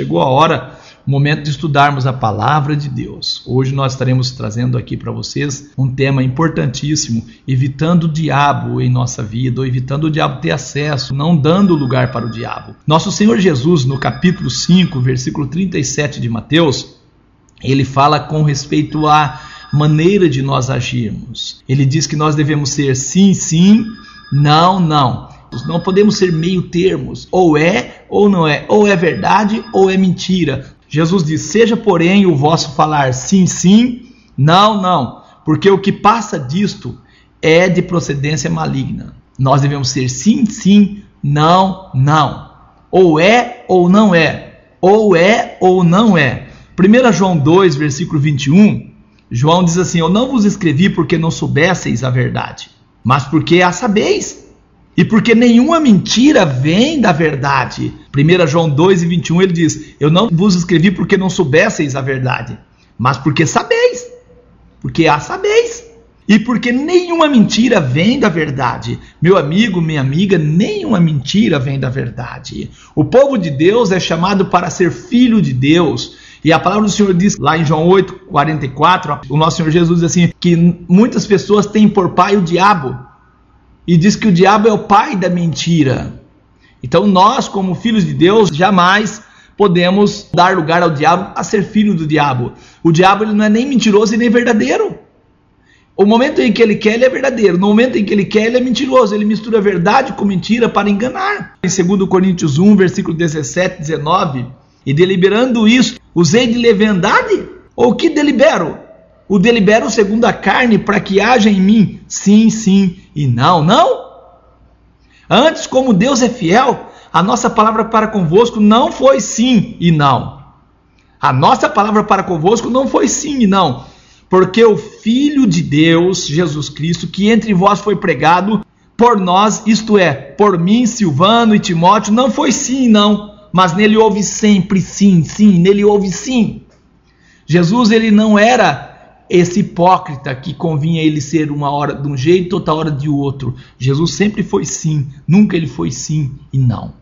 Chegou a hora, o momento de estudarmos a palavra de Deus. Hoje nós estaremos trazendo aqui para vocês um tema importantíssimo, evitando o diabo em nossa vida, ou evitando o diabo ter acesso, não dando lugar para o diabo. Nosso Senhor Jesus, no capítulo 5, versículo 37 de Mateus, ele fala com respeito à maneira de nós agirmos. Ele diz que nós devemos ser sim, sim, não, não. Não podemos ser meio termos, ou é ou não é, ou é verdade ou é mentira. Jesus diz: Seja, porém, o vosso falar sim, sim, não, não, porque o que passa disto é de procedência maligna. Nós devemos ser sim, sim, não, não. Ou é ou não é, ou é ou não é. 1 João 2, versículo 21, João diz assim: Eu não vos escrevi porque não soubesseis a verdade, mas porque a sabeis e porque nenhuma mentira vem da verdade. 1 João 2 e 21 ele diz: Eu não vos escrevi porque não soubesseis a verdade, mas porque sabeis. Porque a sabeis. E porque nenhuma mentira vem da verdade. Meu amigo, minha amiga, nenhuma mentira vem da verdade. O povo de Deus é chamado para ser filho de Deus. E a palavra do Senhor diz lá em João 8, 44, o nosso Senhor Jesus diz assim: que muitas pessoas têm por pai o diabo e diz que o diabo é o pai da mentira. Então nós, como filhos de Deus, jamais podemos dar lugar ao diabo a ser filho do diabo. O diabo ele não é nem mentiroso e nem verdadeiro. O momento em que ele quer, ele é verdadeiro. No momento em que ele quer, ele é mentiroso. Ele mistura verdade com mentira para enganar. Em 2 Coríntios 1, versículo 17, 19, e deliberando isso, usei de leviandade? Ou que delibero? O delibero segundo a carne para que haja em mim sim, sim e não, não. Antes, como Deus é fiel, a nossa palavra para convosco não foi sim e não. A nossa palavra para convosco não foi sim e não. Porque o Filho de Deus, Jesus Cristo, que entre vós foi pregado por nós, isto é, por mim, Silvano e Timóteo, não foi sim e não, mas nele houve sempre sim, sim, nele houve sim. Jesus ele não era esse hipócrita que convinha ele ser uma hora de um jeito, outra hora de outro. Jesus sempre foi sim, nunca ele foi sim e não.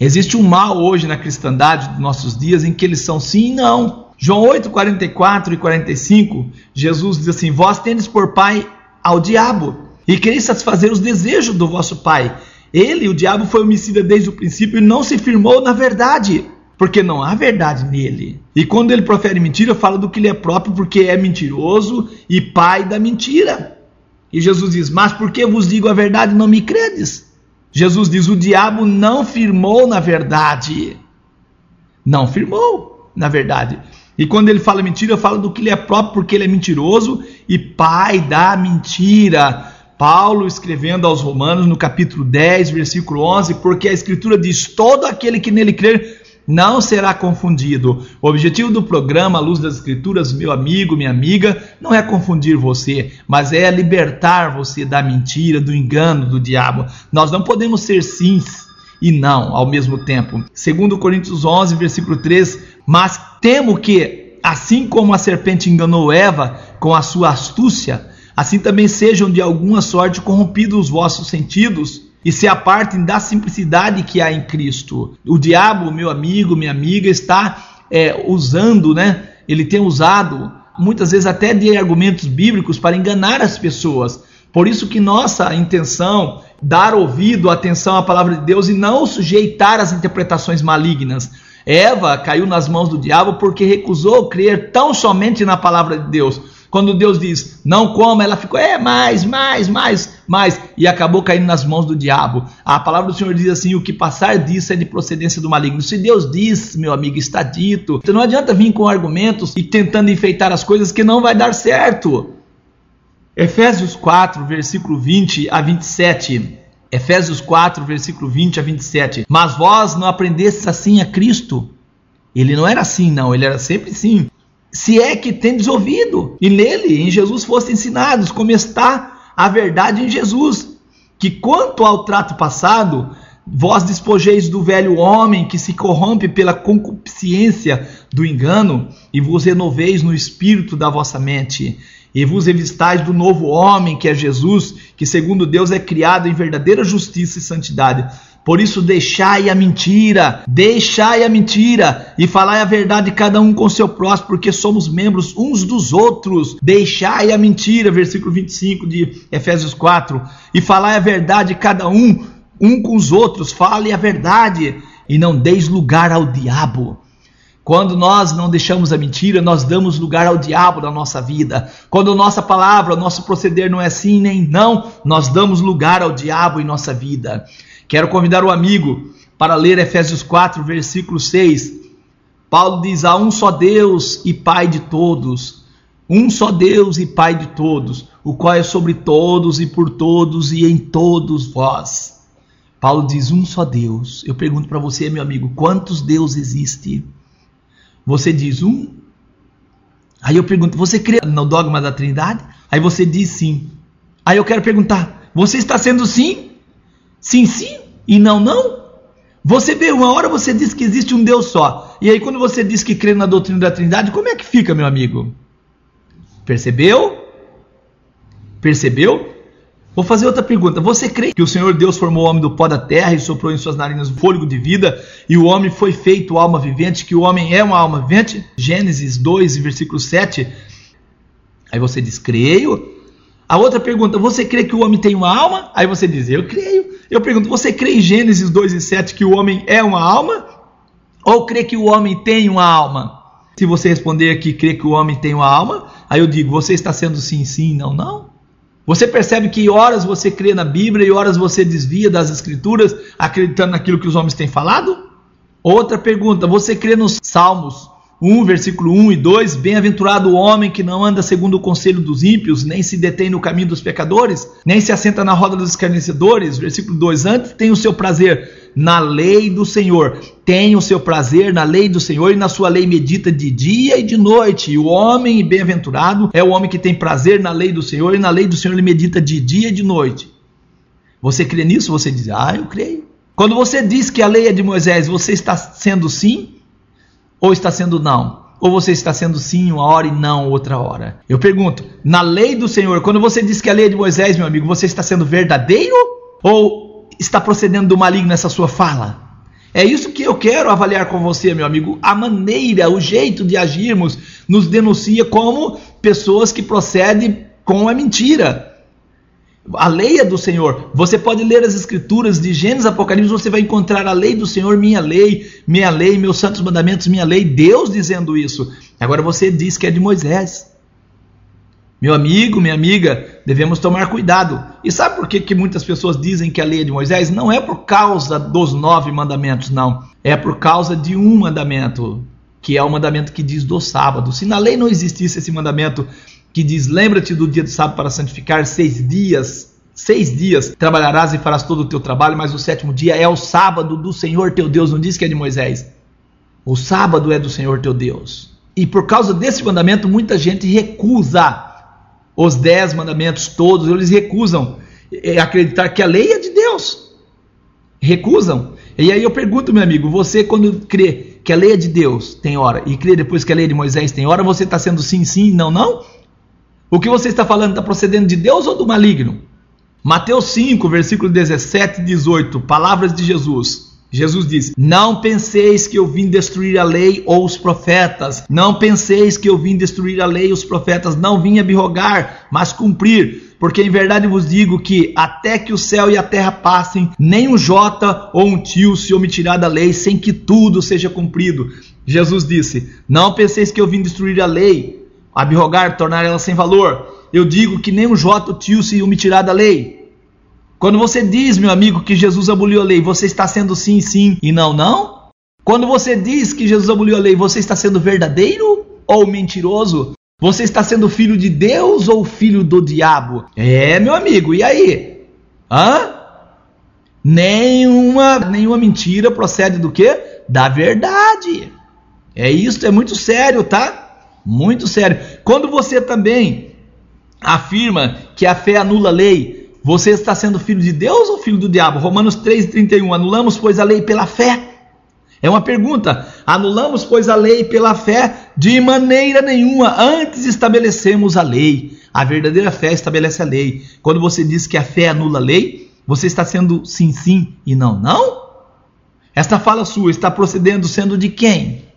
Existe um mal hoje na cristandade dos nossos dias em que eles são sim e não. João 8, 44 e 45, Jesus diz assim: Vós tendes por pai ao diabo, e quereis satisfazer os desejos do vosso pai. Ele, o diabo, foi homicida desde o princípio e não se firmou na verdade porque não há verdade nele. E quando ele profere mentira, fala do que ele é próprio, porque é mentiroso e pai da mentira. E Jesus diz: Mas por que vos digo a verdade não me credes? Jesus diz: O diabo não firmou na verdade. Não firmou na verdade. E quando ele fala mentira, fala do que ele é próprio, porque ele é mentiroso e pai da mentira. Paulo escrevendo aos Romanos no capítulo 10, versículo 11, porque a Escritura diz: Todo aquele que nele crer não será confundido. O objetivo do programa Luz das Escrituras, meu amigo, minha amiga, não é confundir você, mas é libertar você da mentira, do engano do diabo. Nós não podemos ser sims e não ao mesmo tempo. Segundo Coríntios 11, versículo 3, mas temo que, assim como a serpente enganou Eva com a sua astúcia, assim também sejam de alguma sorte corrompidos os vossos sentidos e se apartem da simplicidade que há em Cristo. O diabo, meu amigo, minha amiga, está é, usando, né? Ele tem usado muitas vezes até de argumentos bíblicos para enganar as pessoas. Por isso que nossa intenção dar ouvido, atenção à palavra de Deus e não sujeitar às interpretações malignas. Eva caiu nas mãos do diabo porque recusou crer tão somente na palavra de Deus. Quando Deus diz não coma, ela ficou, é mais, mais, mais, mais, e acabou caindo nas mãos do diabo. A palavra do Senhor diz assim: o que passar disso é de procedência do maligno. Se Deus diz, meu amigo, está dito. Então não adianta vir com argumentos e tentando enfeitar as coisas que não vai dar certo. Efésios 4, versículo 20 a 27. Efésios 4, versículo 20 a 27. Mas vós não aprendestes assim a Cristo. Ele não era assim, não, ele era sempre sim se é que tendes ouvido, e nele, em Jesus, foste ensinados, como está a verdade em Jesus, que quanto ao trato passado, vós despojeis do velho homem que se corrompe pela concupiscência do engano, e vos renoveis no espírito da vossa mente, e vos revistais do novo homem, que é Jesus, que segundo Deus é criado em verdadeira justiça e santidade. Por isso, deixai a mentira, deixai a mentira e falai a verdade cada um com seu próximo, porque somos membros uns dos outros. Deixai a mentira, versículo 25 de Efésios 4, e falai a verdade cada um um com os outros, fale a verdade e não deis lugar ao diabo. Quando nós não deixamos a mentira, nós damos lugar ao diabo na nossa vida. Quando nossa palavra, nosso proceder não é sim nem não, nós damos lugar ao diabo em nossa vida. Quero convidar o amigo para ler Efésios 4, versículo 6. Paulo diz: Há um só Deus e Pai de todos, um só Deus e Pai de todos, o qual é sobre todos e por todos e em todos vós. Paulo diz: Um só Deus. Eu pergunto para você, meu amigo, quantos deuses existem? Você diz um. Aí eu pergunto, você crê no dogma da Trindade? Aí você diz sim. Aí eu quero perguntar, você está sendo sim? Sim, sim e não, não? Você vê, uma hora você diz que existe um Deus só. E aí quando você diz que crê na doutrina da Trindade, como é que fica, meu amigo? Percebeu? Percebeu? Vou fazer outra pergunta. Você crê que o Senhor Deus formou o homem do pó da terra e soprou em suas narinas o fôlego de vida e o homem foi feito alma vivente, que o homem é uma alma vivente? Gênesis 2, versículo 7. Aí você diz, creio. A outra pergunta, você crê que o homem tem uma alma? Aí você diz, eu creio. Eu pergunto, você crê em Gênesis 2 e 7 que o homem é uma alma? Ou crê que o homem tem uma alma? Se você responder que crê que o homem tem uma alma, aí eu digo, você está sendo sim, sim, não, não? Você percebe que horas você crê na Bíblia e horas você desvia das Escrituras, acreditando naquilo que os homens têm falado? Outra pergunta: você crê nos Salmos 1, versículo 1 e 2, bem-aventurado o homem que não anda segundo o conselho dos ímpios, nem se detém no caminho dos pecadores, nem se assenta na roda dos escarnecedores. Versículo 2, antes tem o seu prazer na lei do Senhor, tem o seu prazer na lei do Senhor e na sua lei medita de dia e de noite. E o homem bem-aventurado é o homem que tem prazer na lei do Senhor e na lei do Senhor ele medita de dia e de noite. Você crê nisso? Você diz, ah, eu creio. Quando você diz que a lei é de Moisés, você está sendo sim ou está sendo não? Ou você está sendo sim uma hora e não outra hora? Eu pergunto, na lei do Senhor, quando você diz que a lei é de Moisés, meu amigo, você está sendo verdadeiro ou está procedendo do maligno nessa sua fala? É isso que eu quero avaliar com você, meu amigo. A maneira, o jeito de agirmos nos denuncia como pessoas que procedem com a mentira. A lei é do Senhor. Você pode ler as escrituras de Gênesis Apocalipse, você vai encontrar a lei do Senhor, minha lei, minha lei, meus santos mandamentos, minha lei, Deus dizendo isso. Agora você diz que é de Moisés. Meu amigo, minha amiga, devemos tomar cuidado. E sabe por que, que muitas pessoas dizem que a lei é de Moisés? Não é por causa dos nove mandamentos, não. É por causa de um mandamento, que é o mandamento que diz do sábado. Se na lei não existisse esse mandamento que diz: Lembra-te do dia do sábado para santificar seis dias. Seis dias trabalharás e farás todo o teu trabalho, mas o sétimo dia é o sábado do Senhor teu Deus. Não diz que é de Moisés. O sábado é do Senhor teu Deus. E por causa desse mandamento, muita gente recusa os dez mandamentos todos. Eles recusam é, acreditar que a lei é de Deus. Recusam. E aí eu pergunto, meu amigo, você quando crê que a lei é de Deus, tem hora, e crê depois que a lei é de Moisés, tem hora, você está sendo sim, sim, não, não? O que você está falando está procedendo de Deus ou do maligno? Mateus 5, versículo 17 e 18, palavras de Jesus. Jesus diz: Não penseis que eu vim destruir a lei ou os profetas. Não penseis que eu vim destruir a lei e os profetas. Não vim abrogar, mas cumprir. Porque em verdade vos digo que até que o céu e a terra passem, nem um jota ou um tio se omitirá da lei, sem que tudo seja cumprido. Jesus disse: Não penseis que eu vim destruir a lei abrogar, tornar ela sem valor. Eu digo que nem um jota tio se me tirar da lei. Quando você diz, meu amigo, que Jesus aboliu a lei, você está sendo sim, sim e não, não? Quando você diz que Jesus aboliu a lei, você está sendo verdadeiro ou mentiroso? Você está sendo filho de Deus ou filho do diabo? É, meu amigo, e aí? Hã? Nenhuma, nenhuma mentira procede do que? Da verdade. É isso, é muito sério, tá? Muito sério. Quando você também afirma que a fé anula a lei, você está sendo filho de Deus ou filho do diabo? Romanos 3,31. Anulamos, pois, a lei pela fé. É uma pergunta. Anulamos, pois, a lei pela fé? De maneira nenhuma. Antes estabelecemos a lei. A verdadeira fé estabelece a lei. Quando você diz que a fé anula a lei, você está sendo sim, sim e não, não? Esta fala sua está procedendo sendo de quem?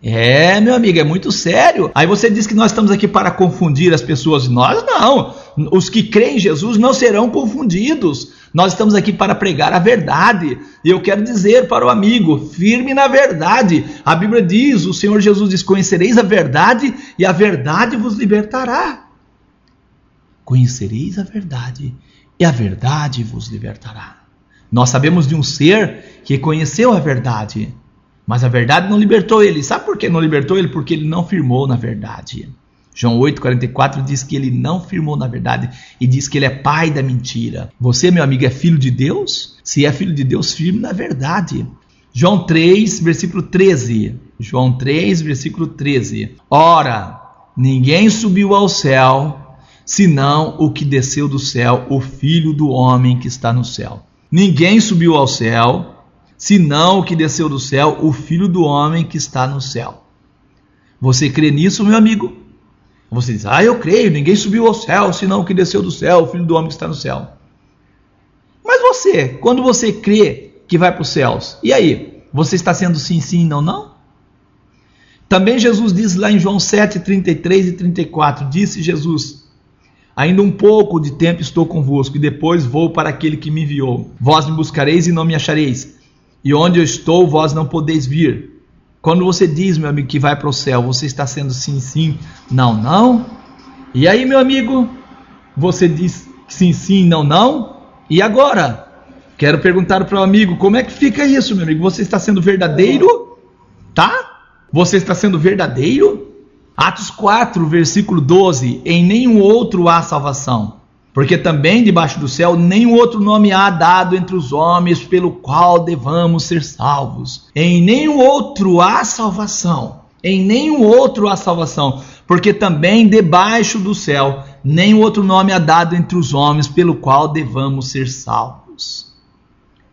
É, meu amigo, é muito sério. Aí você diz que nós estamos aqui para confundir as pessoas. Nós não. Os que creem em Jesus não serão confundidos. Nós estamos aqui para pregar a verdade. E eu quero dizer para o amigo: firme na verdade. A Bíblia diz: o Senhor Jesus diz: Conhecereis a verdade e a verdade vos libertará. Conhecereis a verdade e a verdade vos libertará. Nós sabemos de um ser que conheceu a verdade mas a verdade não libertou ele. Sabe por que não libertou ele? Porque ele não firmou na verdade. João 8,44 diz que ele não firmou na verdade e diz que ele é pai da mentira. Você, meu amigo, é filho de Deus? Se é filho de Deus, firme na verdade. João 3, versículo 13. João 3, versículo 13. Ora, ninguém subiu ao céu, senão o que desceu do céu, o filho do homem que está no céu. Ninguém subiu ao céu, senão o que desceu do céu, o Filho do Homem que está no céu. Você crê nisso, meu amigo? Você diz, ah, eu creio, ninguém subiu ao céu, senão o que desceu do céu, o Filho do Homem que está no céu. Mas você, quando você crê que vai para os céus, e aí? Você está sendo sim, sim, não, não? Também Jesus diz lá em João 7, 33 e 34, disse Jesus, Ainda um pouco de tempo estou convosco, e depois vou para aquele que me enviou. Vós me buscareis e não me achareis e onde eu estou, vós não podeis vir. Quando você diz, meu amigo, que vai para o céu, você está sendo sim, sim, não, não? E aí, meu amigo, você diz sim, sim, não, não? E agora? Quero perguntar para o amigo, como é que fica isso, meu amigo? Você está sendo verdadeiro? Tá? Você está sendo verdadeiro? Atos 4, versículo 12: Em nenhum outro há salvação porque também debaixo do céu nenhum outro nome há dado entre os homens pelo qual devamos ser salvos. Em nenhum outro há salvação. Em nenhum outro há salvação, porque também debaixo do céu nenhum outro nome há dado entre os homens pelo qual devamos ser salvos.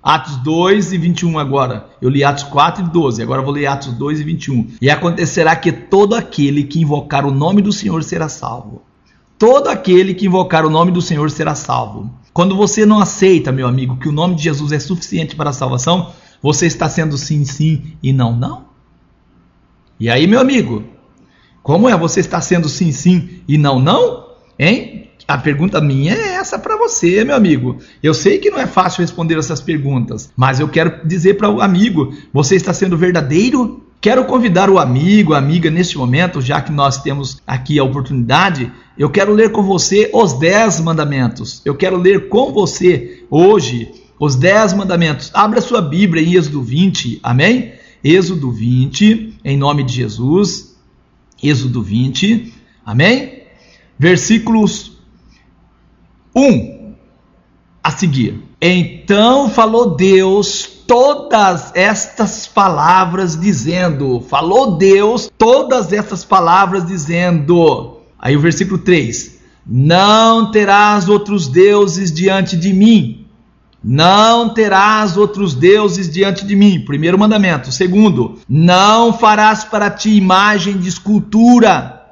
Atos 2 e 21 agora. Eu li Atos 4 e 12, agora vou ler Atos 2 e 21. E acontecerá que todo aquele que invocar o nome do Senhor será salvo. Todo aquele que invocar o nome do Senhor será salvo. Quando você não aceita, meu amigo, que o nome de Jesus é suficiente para a salvação, você está sendo sim, sim e não, não? E aí, meu amigo, como é? Você está sendo sim, sim e não, não? Hein? A pergunta minha é essa para você, meu amigo. Eu sei que não é fácil responder essas perguntas, mas eu quero dizer para o amigo: você está sendo verdadeiro Quero convidar o amigo, a amiga, neste momento, já que nós temos aqui a oportunidade, eu quero ler com você os dez mandamentos. Eu quero ler com você hoje os dez mandamentos. Abra sua Bíblia em Êxodo 20, amém? Êxodo 20, em nome de Jesus. Êxodo 20, amém? Versículos 1 a seguir. Então falou Deus todas estas palavras dizendo, falou Deus todas estas palavras dizendo. Aí o versículo 3: Não terás outros deuses diante de mim. Não terás outros deuses diante de mim. Primeiro mandamento. Segundo, não farás para ti imagem de escultura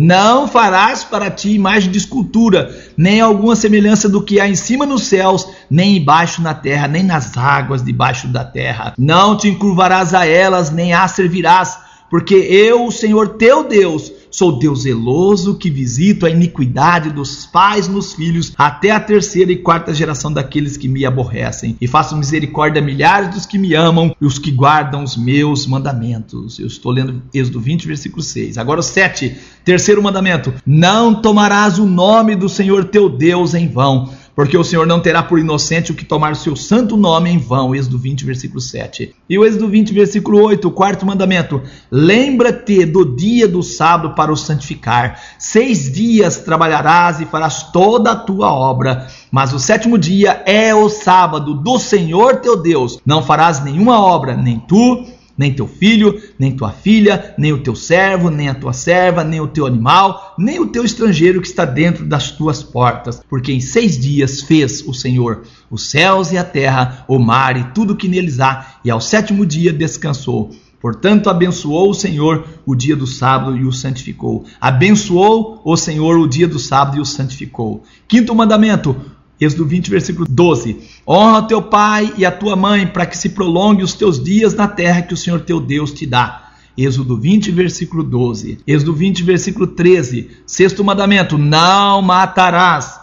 não farás para ti imagem de escultura, nem alguma semelhança do que há em cima nos céus, nem embaixo na terra, nem nas águas debaixo da terra. Não te encurvarás a elas, nem as servirás, porque eu, o Senhor teu Deus, Sou Deus zeloso que visito a iniquidade dos pais nos filhos até a terceira e quarta geração daqueles que me aborrecem. E faço misericórdia a milhares dos que me amam e os que guardam os meus mandamentos. Eu estou lendo Êxodo 20, versículo 6. Agora o 7, terceiro mandamento: Não tomarás o nome do Senhor teu Deus em vão porque o Senhor não terá por inocente o que tomar o seu santo nome em vão. Êxodo 20, versículo 7. E o Êxodo 20, versículo 8, o quarto mandamento: Lembra-te do dia do sábado para o santificar. Seis dias trabalharás e farás toda a tua obra. Mas o sétimo dia é o sábado do Senhor teu Deus. Não farás nenhuma obra, nem tu, nem teu filho, nem tua filha, nem o teu servo, nem a tua serva, nem o teu animal, nem o teu estrangeiro que está dentro das tuas portas, porque em seis dias fez o Senhor os céus e a terra, o mar e tudo que neles há, e ao sétimo dia descansou. Portanto, abençoou o Senhor o dia do sábado e o santificou. Abençoou o Senhor o dia do sábado e o santificou. Quinto mandamento: Êxodo 20, versículo 12. Honra teu pai e a tua mãe, para que se prolongue os teus dias na terra que o Senhor teu Deus te dá. Êxodo 20, versículo 12. Êxodo 20, versículo 13. Sexto mandamento: não matarás.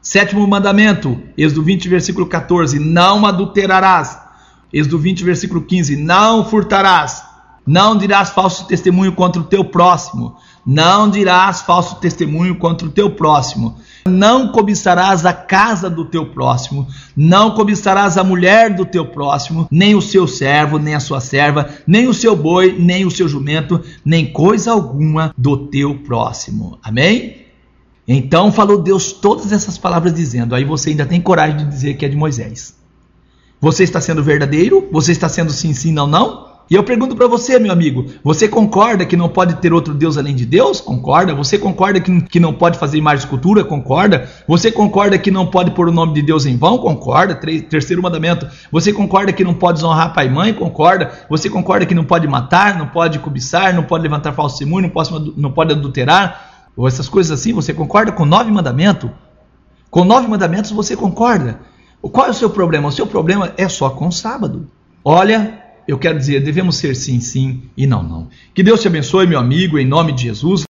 Sétimo mandamento, Êxodo 20, versículo 14: não adulterarás. Êxodo 20, versículo 15: não furtarás. Não dirás falso testemunho contra o teu próximo. Não dirás falso testemunho contra o teu próximo. Não cobiçarás a casa do teu próximo. Não cobiçarás a mulher do teu próximo, nem o seu servo, nem a sua serva, nem o seu boi, nem o seu jumento, nem coisa alguma do teu próximo. Amém? Então falou Deus todas essas palavras dizendo. Aí você ainda tem coragem de dizer que é de Moisés. Você está sendo verdadeiro? Você está sendo sim, sim, não, não? E eu pergunto para você, meu amigo, você concorda que não pode ter outro Deus além de Deus? Concorda? Você concorda que, que não pode fazer imagem de escultura? Concorda? Você concorda que não pode pôr o nome de Deus em vão? Concorda? terceiro mandamento. Você concorda que não pode desonrar pai e mãe? Concorda? Você concorda que não pode matar, não pode cobiçar, não pode levantar falso testemunho, não pode, não pode adulterar? Ou essas coisas assim, você concorda com nove mandamentos? Com nove mandamentos você concorda? Qual é o seu problema? O seu problema é só com o sábado. Olha, eu quero dizer, devemos ser sim, sim e não, não. Que Deus te abençoe, meu amigo, em nome de Jesus.